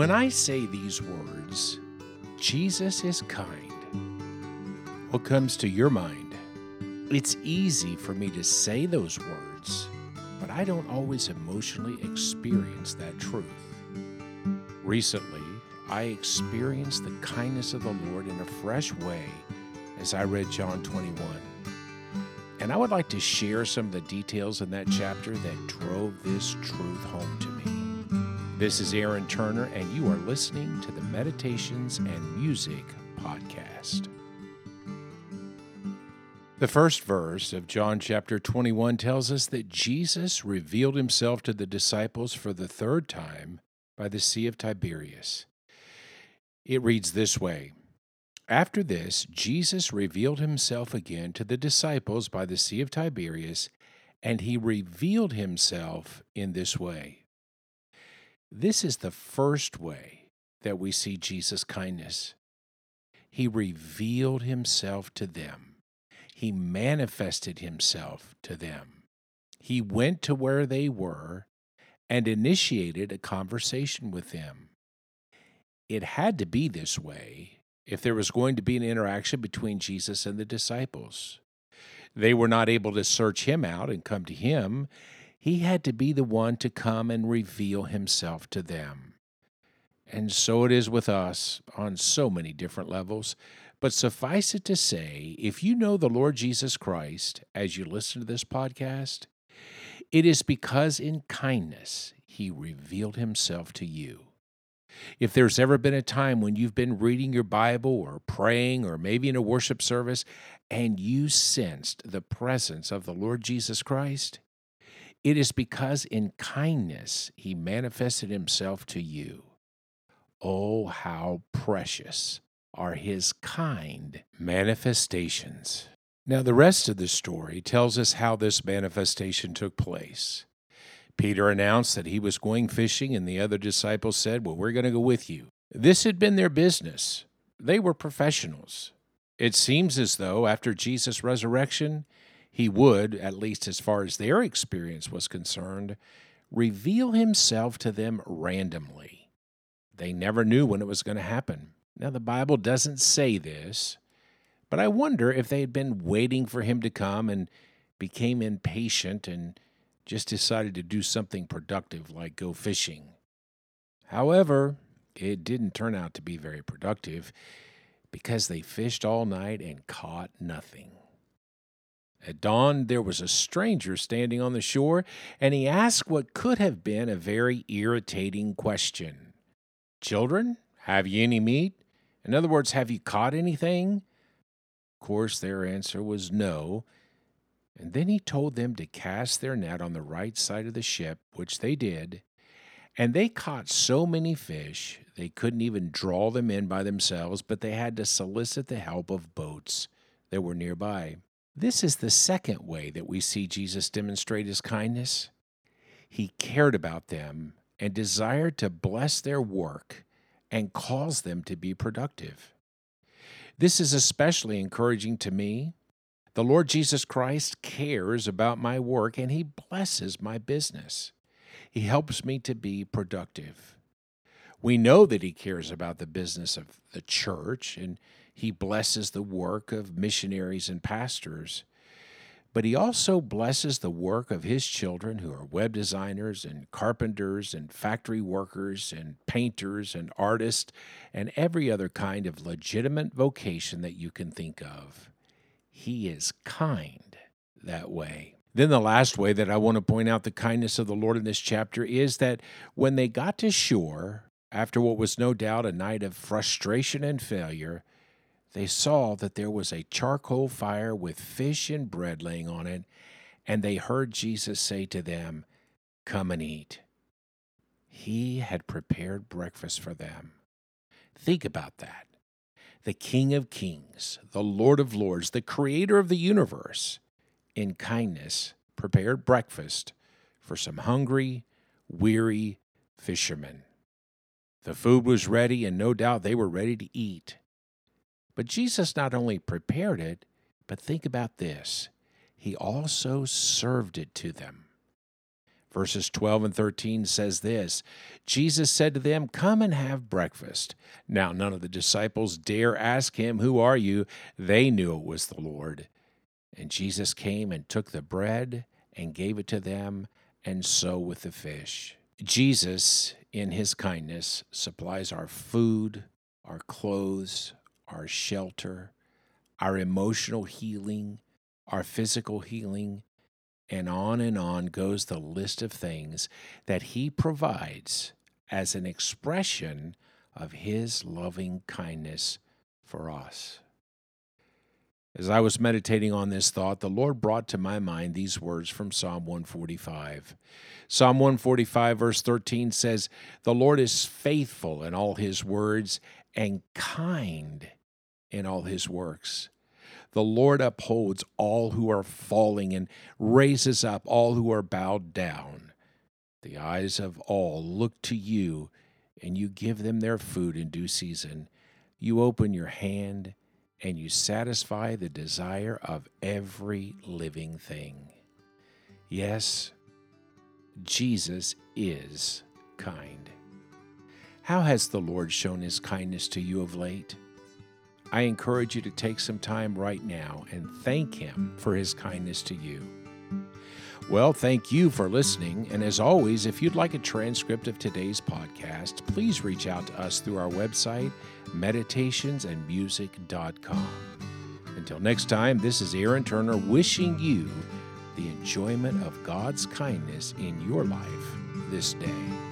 When I say these words, Jesus is kind, what comes to your mind? It's easy for me to say those words, but I don't always emotionally experience that truth. Recently, I experienced the kindness of the Lord in a fresh way as I read John 21. And I would like to share some of the details in that chapter that drove this truth home to me. This is Aaron Turner, and you are listening to the Meditations and Music Podcast. The first verse of John chapter 21 tells us that Jesus revealed himself to the disciples for the third time by the Sea of Tiberias. It reads this way After this, Jesus revealed himself again to the disciples by the Sea of Tiberias, and he revealed himself in this way. This is the first way that we see Jesus' kindness. He revealed himself to them, he manifested himself to them. He went to where they were and initiated a conversation with them it had to be this way if there was going to be an interaction between Jesus and the disciples. They were not able to search him out and come to him. He had to be the one to come and reveal himself to them. And so it is with us on so many different levels. But suffice it to say, if you know the Lord Jesus Christ as you listen to this podcast, it is because in kindness he revealed himself to you. If there's ever been a time when you've been reading your Bible or praying or maybe in a worship service and you sensed the presence of the Lord Jesus Christ, it is because in kindness he manifested himself to you. Oh, how precious are his kind manifestations. Now, the rest of the story tells us how this manifestation took place. Peter announced that he was going fishing, and the other disciples said, Well, we're going to go with you. This had been their business. They were professionals. It seems as though after Jesus' resurrection, he would, at least as far as their experience was concerned, reveal himself to them randomly. They never knew when it was going to happen. Now, the Bible doesn't say this, but I wonder if they had been waiting for him to come and became impatient and just decided to do something productive like go fishing. However, it didn't turn out to be very productive because they fished all night and caught nothing. At dawn, there was a stranger standing on the shore, and he asked what could have been a very irritating question Children, have you any meat? In other words, have you caught anything? Of course, their answer was no, and then he told them to cast their net on the right side of the ship, which they did. And they caught so many fish, they couldn't even draw them in by themselves, but they had to solicit the help of boats that were nearby. This is the second way that we see Jesus demonstrate his kindness. He cared about them and desired to bless their work and cause them to be productive. This is especially encouraging to me the Lord Jesus Christ cares about my work and He blesses my business. He helps me to be productive. We know that He cares about the business of the church and He blesses the work of missionaries and pastors. But He also blesses the work of His children who are web designers and carpenters and factory workers and painters and artists and every other kind of legitimate vocation that you can think of. He is kind that way. Then, the last way that I want to point out the kindness of the Lord in this chapter is that when they got to shore, after what was no doubt a night of frustration and failure, they saw that there was a charcoal fire with fish and bread laying on it, and they heard Jesus say to them, Come and eat. He had prepared breakfast for them. Think about that the King of Kings, the Lord of Lords, the Creator of the universe, in kindness prepared breakfast for some hungry, weary fishermen. The food was ready, and no doubt they were ready to eat. But Jesus not only prepared it, but think about this He also served it to them. Verses 12 and 13 says this Jesus said to them, Come and have breakfast. Now, none of the disciples dare ask him, Who are you? They knew it was the Lord. And Jesus came and took the bread and gave it to them, and so with the fish. Jesus, in his kindness, supplies our food, our clothes, our shelter, our emotional healing, our physical healing, and on and on goes the list of things that He provides as an expression of His loving kindness for us. As I was meditating on this thought, the Lord brought to my mind these words from Psalm 145. Psalm 145, verse 13 says, The Lord is faithful in all his words and kind in all his works. The Lord upholds all who are falling and raises up all who are bowed down. The eyes of all look to you, and you give them their food in due season. You open your hand, and you satisfy the desire of every living thing. Yes, Jesus is kind. How has the Lord shown his kindness to you of late? I encourage you to take some time right now and thank Him for His kindness to you. Well, thank you for listening. And as always, if you'd like a transcript of today's podcast, please reach out to us through our website, meditationsandmusic.com. Until next time, this is Aaron Turner wishing you the enjoyment of God's kindness in your life this day.